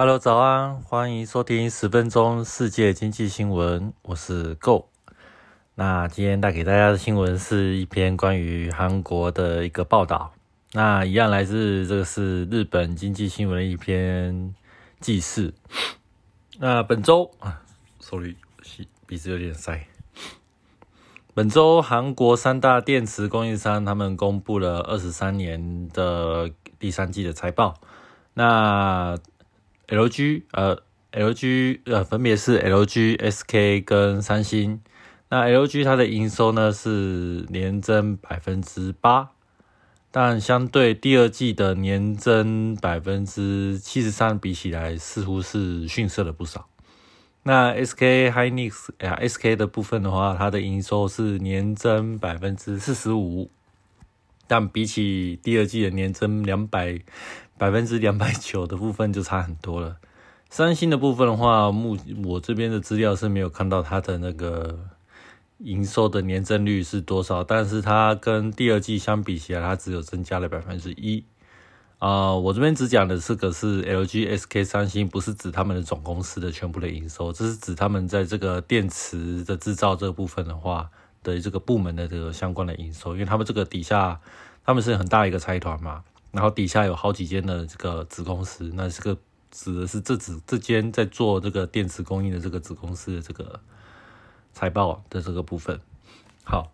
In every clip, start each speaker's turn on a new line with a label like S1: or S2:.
S1: Hello，早安，欢迎收听十分钟世界经济新闻，我是 Go。那今天带给大家的新闻是一篇关于韩国的一个报道。那一样来自这个是日本经济新闻的一篇记事。那本周啊，sorry，鼻子有点塞。本周韩国三大电池供应商他们公布了二十三年的第三季的财报。那 LG 呃，LG 呃，分别是 LG、SK 跟三星。那 LG 它的营收呢是年增百分之八，但相对第二季的年增百分之七十三比起来，似乎是逊色了不少。那 SK Hynix 呀，SK 的部分的话，它的营收是年增百分之四十五，但比起第二季的年增两百百分之两百九的部分就差很多了。三星的部分的话，目我这边的资料是没有看到它的那个。营收的年增率是多少？但是它跟第二季相比起来，它只有增加了百分之一。啊，我这边只讲的是个是 LG、SK、三星，不是指他们的总公司的全部的营收，这是指他们在这个电池的制造这部分的话的这个部门的这个相关的营收，因为他们这个底下他们是很大一个财团嘛，然后底下有好几间的这个子公司，那这个指的是这子这间在做这个电池供应的这个子公司的这个。财报的这个部分，好，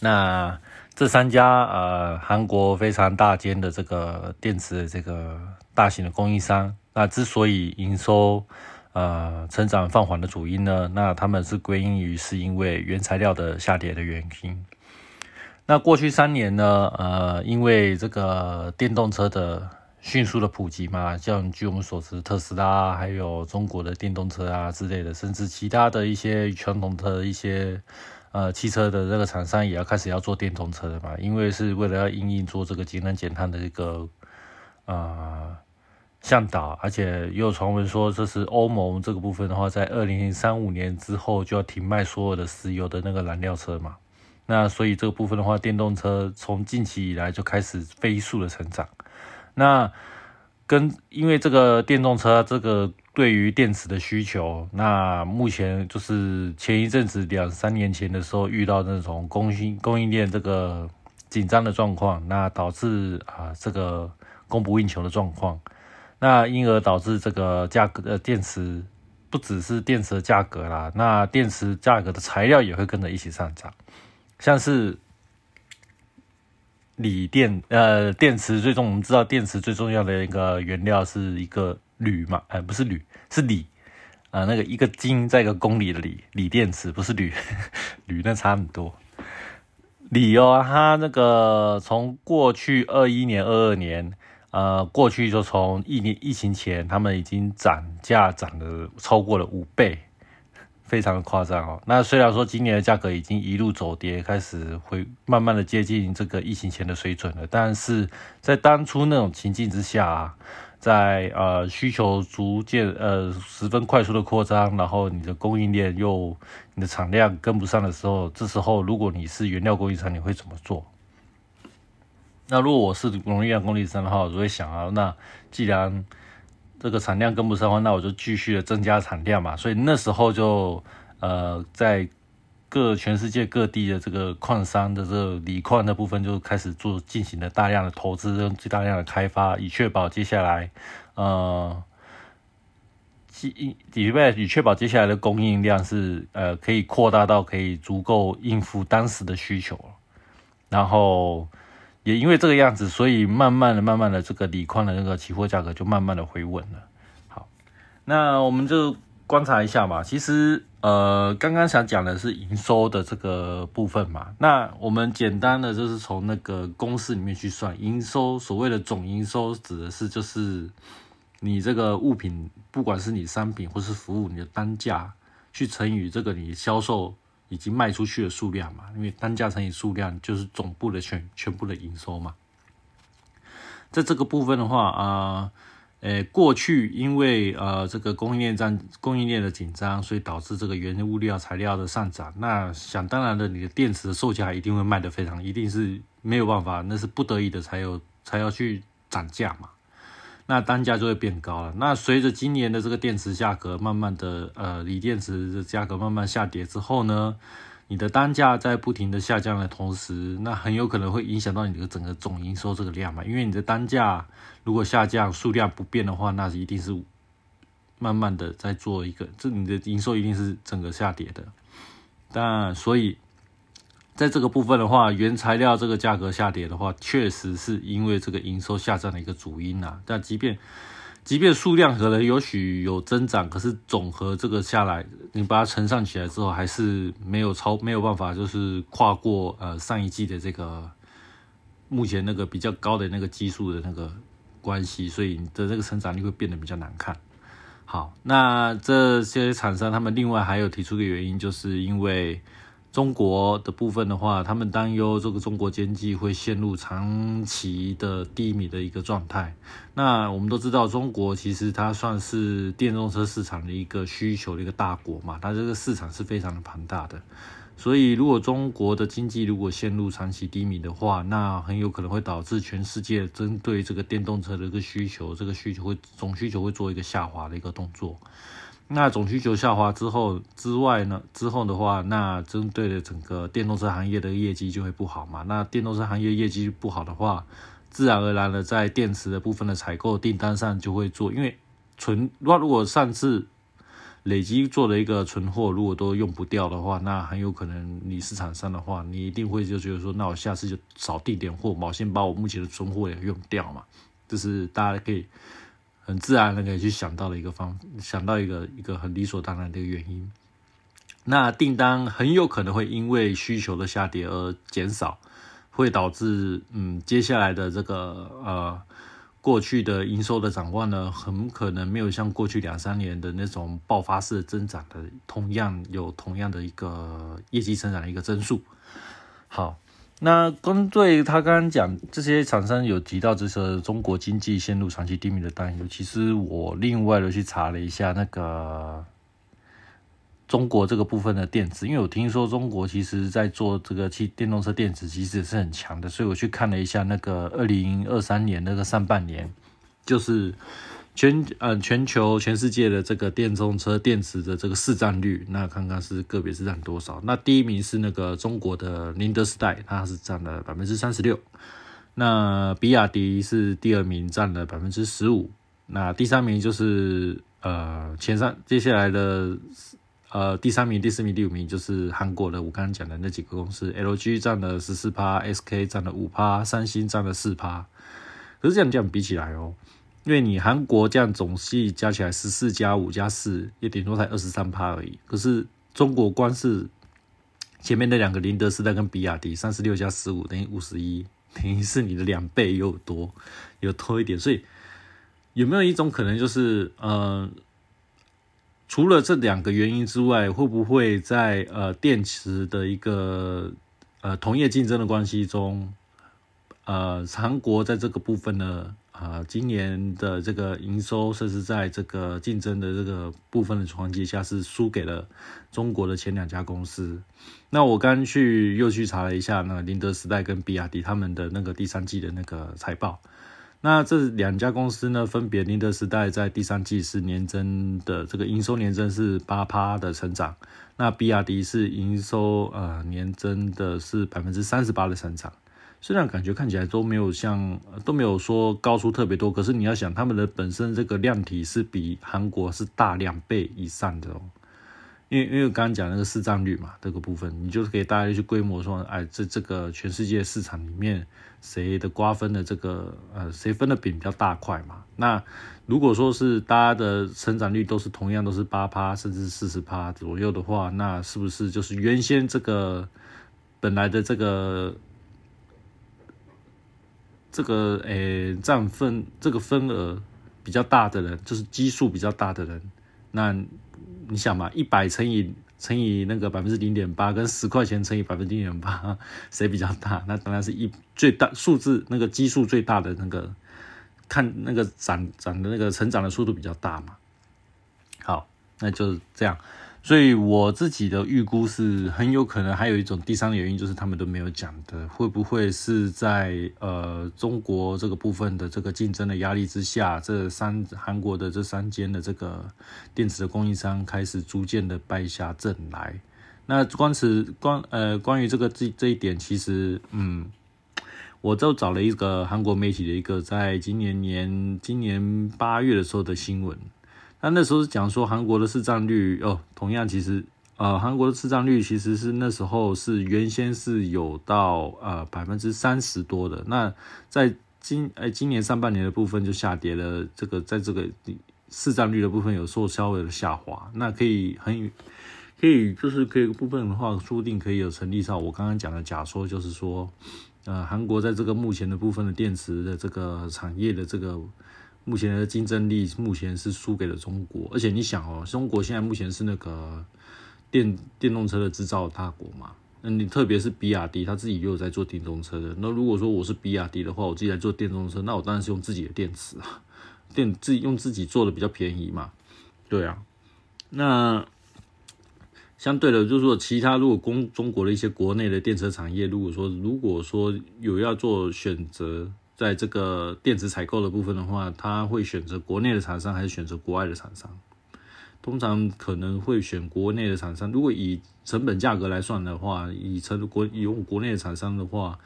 S1: 那这三家呃韩国非常大间的这个电池的这个大型的供应商，那之所以营收呃成长放缓的主因呢，那他们是归因于是因为原材料的下跌的原因。那过去三年呢，呃，因为这个电动车的迅速的普及嘛，像据我们所知，特斯拉还有中国的电动车啊之类的，甚至其他的一些传统的一些呃汽车的这个厂商也要开始要做电动车的嘛，因为是为了要应应做这个节能减碳的一个呃向导，而且又有传闻说这是欧盟这个部分的话，在二零三五年之后就要停卖所有的石油的那个燃料车嘛，那所以这个部分的话，电动车从近期以来就开始飞速的成长。那跟因为这个电动车这个对于电池的需求，那目前就是前一阵子两三年前的时候遇到那种供应供应链这个紧张的状况，那导致啊这个供不应求的状况，那因而导致这个价格的电池不只是电池的价格啦，那电池价格的材料也会跟着一起上涨，像是。锂电呃，电池最终我们知道电池最重要的一个原料是一个铝嘛，哎，不是铝，是锂啊，那个一个金在一个公里的锂，锂电池不是铝，铝那差很多。锂哦，它那个从过去二一年、二二年，呃，过去就从一年疫情前，他们已经涨价涨了超过了五倍。非常的夸张哦。那虽然说今年的价格已经一路走跌，开始会慢慢的接近这个疫情前的水准了，但是在当初那种情境之下啊，在呃需求逐渐呃十分快速的扩张，然后你的供应链又你的产量跟不上的时候，这时候如果你是原料供应商，你会怎么做？那如果我是农业供应商的话，我就会想啊，那既然这个产量跟不上的话，那我就继续的增加产量嘛。所以那时候就呃，在各全世界各地的这个矿山的这锂矿的部分就开始做进行了大量的投资跟大量的开发，以确保接下来呃，以以以确保接下来的供应量是呃可以扩大到可以足够应付当时的需求，然后。也因为这个样子，所以慢慢的、慢慢的，这个锂矿的那个期货价格就慢慢的回稳了。好，那我们就观察一下嘛。其实，呃，刚刚想讲的是营收的这个部分嘛。那我们简单的就是从那个公式里面去算营收，所谓的总营收指的是就是你这个物品，不管是你商品或是服务，你的单价去乘以这个你销售。以及卖出去的数量嘛，因为单价乘以数量就是总部的全全部的营收嘛。在这个部分的话啊，呃，过去因为呃这个供应链战供应链的紧张，所以导致这个原物料材料的上涨。那想当然的，你的电池的售价一定会卖得非常，一定是没有办法，那是不得已的才有才要去涨价嘛。那单价就会变高了。那随着今年的这个电池价格慢慢的，呃，锂电池的价格慢慢下跌之后呢，你的单价在不停的下降的同时，那很有可能会影响到你的整个总营收这个量嘛。因为你的单价如果下降，数量不变的话，那一定是慢慢的在做一个，这你的营收一定是整个下跌的。但所以。在这个部分的话，原材料这个价格下跌的话，确实是因为这个营收下降的一个主因呐。但即便即便数量可能有许有增长，可是总和这个下来，你把它乘上起来之后，还是没有超没有办法，就是跨过呃上一季的这个目前那个比较高的那个基数的那个关系，所以你的这个成长率会变得比较难看。好，那这些厂商他们另外还有提出个原因，就是因为。中国的部分的话，他们担忧这个中国经济会陷入长期的低迷的一个状态。那我们都知道，中国其实它算是电动车市场的一个需求的一个大国嘛，它这个市场是非常的庞大的。所以，如果中国的经济如果陷入长期低迷的话，那很有可能会导致全世界针对这个电动车的一个需求，这个需求会总需求会做一个下滑的一个动作。那总需求下滑之后之外呢？之后的话，那针对的整个电动车行业的业绩就会不好嘛。那电动车行业业绩不好的话，自然而然的在电池的部分的采购订单上就会做，因为存那如果上次累积做的一个存货如果都用不掉的话，那很有可能你市场上的话，你一定会就觉得说，那我下次就少订点货嘛，先把我目前的存货也用掉嘛。就是大家可以。很自然的可以去想到的一个方，想到一个一个很理所当然的一个原因。那订单很有可能会因为需求的下跌而减少，会导致嗯接下来的这个呃过去的营收的展望呢，很可能没有像过去两三年的那种爆发式增长的同样有同样的一个业绩增长的一个增速。好。那针对他刚刚讲这些厂商有提到这些中国经济陷入长期低迷的担忧，其实我另外的去查了一下那个中国这个部分的电子，因为我听说中国其实在做这个汽电动车电子其实是很强的，所以我去看了一下那个二零二三年那个上半年，就是。全呃全球全世界的这个电动车电池的这个市占率，那看看是个别是占多少？那第一名是那个中国的宁德时代，它是占了百分之三十六。那比亚迪是第二名，占了百分之十五。那第三名就是呃前三接下来的呃第三名、第四名、第五名就是韩国的我刚刚讲的那几个公司，LG 占了十四趴，SK 占了五趴，三星占了四趴。可是这样这样比起来哦。因为你韩国这样总系加起来十四加五加四，也顶多才二十三趴而已。可是中国光是前面那两个宁德时代跟比亚迪，三十六加十五等于五十一，等于是你的两倍又多，有多一点。所以有没有一种可能，就是呃，除了这两个原因之外，会不会在呃电池的一个呃同业竞争的关系中，呃，韩国在这个部分呢？啊，今年的这个营收，甚至在这个竞争的这个部分的环节下，是输给了中国的前两家公司。那我刚去又去查了一下，那宁德时代跟比亚迪他们的那个第三季的那个财报。那这两家公司呢，分别宁德时代在第三季是年增的这个营收年增是八趴的成长，那比亚迪是营收呃年增的是百分之三十八的成长。虽然感觉看起来都没有像都没有说高出特别多，可是你要想他们的本身这个量体是比韩国是大两倍以上的哦。因为因为我刚刚讲那个市占率嘛，这个部分你就是给大家去规模说，哎，这这个全世界市场里面谁的瓜分的这个呃谁分的饼比较大块嘛？那如果说是大家的成长率都是同样都是八趴甚至四十趴左右的话，那是不是就是原先这个本来的这个？这个诶占份这个份额比较大的人，就是基数比较大的人，那你想嘛，一百乘以乘以那个百分之零点八，跟十块钱乘以百分之零点八，谁比较大？那当然是一最大数字那个基数最大的那个，看那个涨涨的那个成长的速度比较大嘛。好，那就是这样。所以我自己的预估是很有可能还有一种第三原因，就是他们都没有讲的，会不会是在呃中国这个部分的这个竞争的压力之下，这三韩国的这三间的这个电池的供应商开始逐渐的败下阵来。那关此关呃关于这个这这一点，其实嗯，我就找了一个韩国媒体的一个在今年年今年八月的时候的新闻。那那时候是讲说韩国的市占率哦，同样其实呃韩国的市占率其实是那时候是原先是有到呃百分之三十多的，那在今呃今年上半年的部分就下跌了，这个在这个市占率的部分有受稍微的下滑，那可以很可以就是可以部分的话，说不定可以有成立上我刚刚讲的假说，就是说呃韩国在这个目前的部分的电池的这个产业的这个。目前的竞争力目前是输给了中国，而且你想哦，中国现在目前是那个电电动车的制造大国嘛？那你特别是比亚迪，他自己又在做电动车的。那如果说我是比亚迪的话，我自己来做电动车，那我当然是用自己的电池啊，电自己用自己做的比较便宜嘛。对啊，那相对的，就是说其他如果公中国的一些国内的电车产业，如果说如果说有要做选择。在这个电子采购的部分的话，他会选择国内的厂商还是选择国外的厂商？通常可能会选国内的厂商。如果以成本价格来算的话，以成国用国内的厂商的话，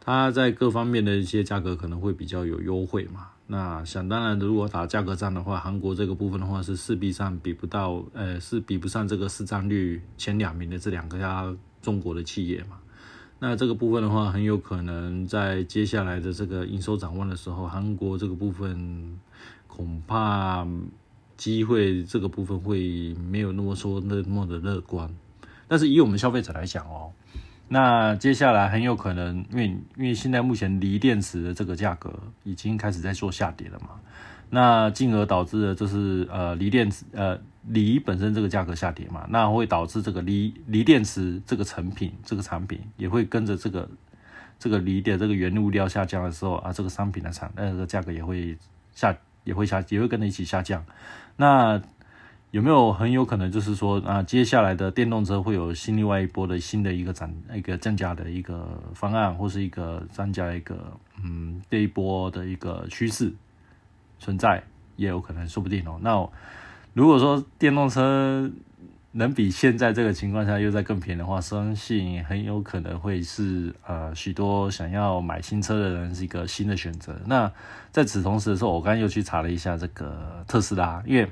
S1: 它在各方面的一些价格可能会比较有优惠嘛。那想当然的，如果打价格战的话，韩国这个部分的话是势必上比不到，呃，是比不上这个市占率前两名的这两个家中国的企业嘛。那这个部分的话，很有可能在接下来的这个营收展望的时候，韩国这个部分恐怕机会这个部分会没有那么说那么的乐观。但是以我们消费者来讲哦，那接下来很有可能，因为因为现在目前锂电池的这个价格已经开始在做下跌了嘛，那进而导致的就是呃锂电池呃。锂本身这个价格下跌嘛，那会导致这个锂锂电池这个成品这个产品也会跟着这个这个锂的这个原物料下降的时候啊，这个商品的产那个价格也会下也会下也会跟着一起下降。那有没有很有可能就是说啊，接下来的电动车会有新另外一波的新的一个涨一个降价的一个方案，或是一个涨价一个嗯这一波的一个趋势存在，也有可能说不定哦。那如果说电动车能比现在这个情况下又在更便宜的话，相信很有可能会是呃许多想要买新车的人是一个新的选择。那在此同时的时候，我刚刚又去查了一下这个特斯拉，因为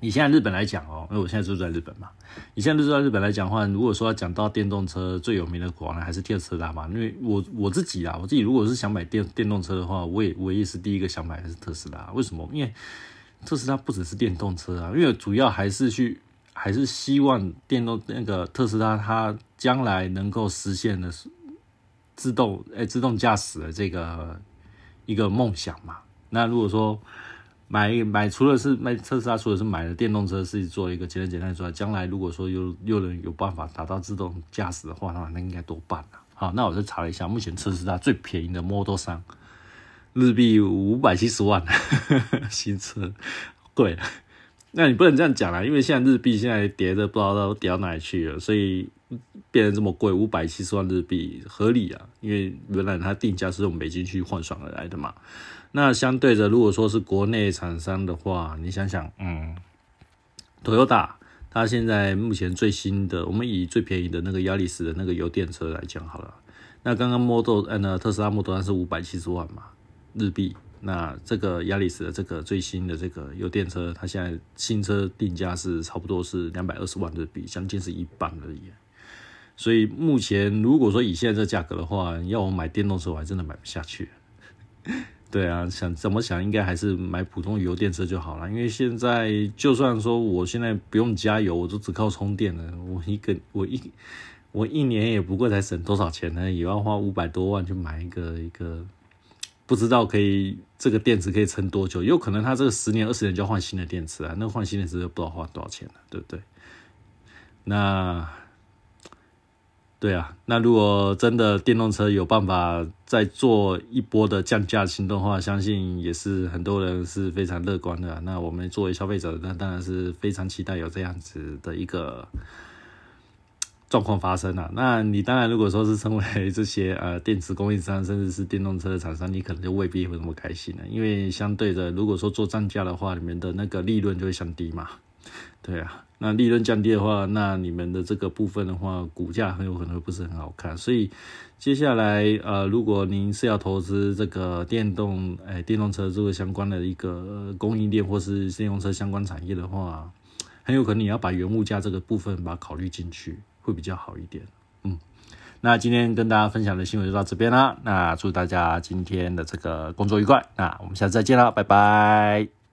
S1: 你现在日本来讲哦，因为我现在住在日本嘛，你现在住在日本来讲的话，如果说要讲到电动车最有名的果然还是特斯拉嘛，因为我我自己啊，我自己如果是想买电电动车的话，我也我也是第一个想买的是特斯拉，为什么？因为特斯拉不只是电动车啊，因为主要还是去，还是希望电动那个特斯拉它将来能够实现的是自动诶自动驾驶的这个一个梦想嘛。那如果说买买除了是买特斯拉，除了是买了电动车是做一个简单简单之外，将来如果说又又能有办法达到自动驾驶的话，那那应该多棒啊！好，那我就查了一下，目前特斯拉最便宜的 Model 三。日币五百七十万，新车贵，那你不能这样讲啦，因为现在日币现在跌的不知道都跌到哪里去了，所以变得这么贵，五百七十万日币合理啊，因为原来它定价是用美金去换算而来的嘛。那相对着，如果说是国内厂商的话，你想想，嗯，Toyota 它现在目前最新的，我们以最便宜的那个亚力士的那个油电车来讲好了，那刚刚 Model 呃特斯拉 Model 是五百七十万嘛。日币，那这个亚力士的这个最新的这个油电车，它现在新车定价是差不多是两百二十万日币，将近是一半而已。所以目前如果说以现在这价格的话，要我买电动车，我还真的买不下去。对啊，想怎么想，应该还是买普通油电车就好了。因为现在就算说我现在不用加油，我都只靠充电了，我一个我一我一年也不过才省多少钱呢？也要花五百多万去买一个一个。不知道可以这个电池可以撑多久，有可能它这个十年二十年就要换新的电池啊，那换新的电池不知道花多少钱了，对不对？那对啊，那如果真的电动车有办法再做一波的降价行动的话，相信也是很多人是非常乐观的。那我们作为消费者，那当然是非常期待有这样子的一个状况发生啊。那你当然如果说是成为这些呃电池供应商，甚至是电动车的厂商，你可能就未必会那么开心了，因为相对的，如果说做涨价的话，里面的那个利润就会降低嘛。对啊，那利润降低的话，那你们的这个部分的话，股价很有可能不是很好看。所以接下来呃，如果您是要投资这个电动哎电动车这个相关的一个供应链或是电动车相关产业的话，很有可能你要把原物价这个部分把它考虑进去，会比较好一点。嗯，那今天跟大家分享的新闻就到这边啦。那祝大家今天的这个工作愉快。那我们下次再见了，拜拜。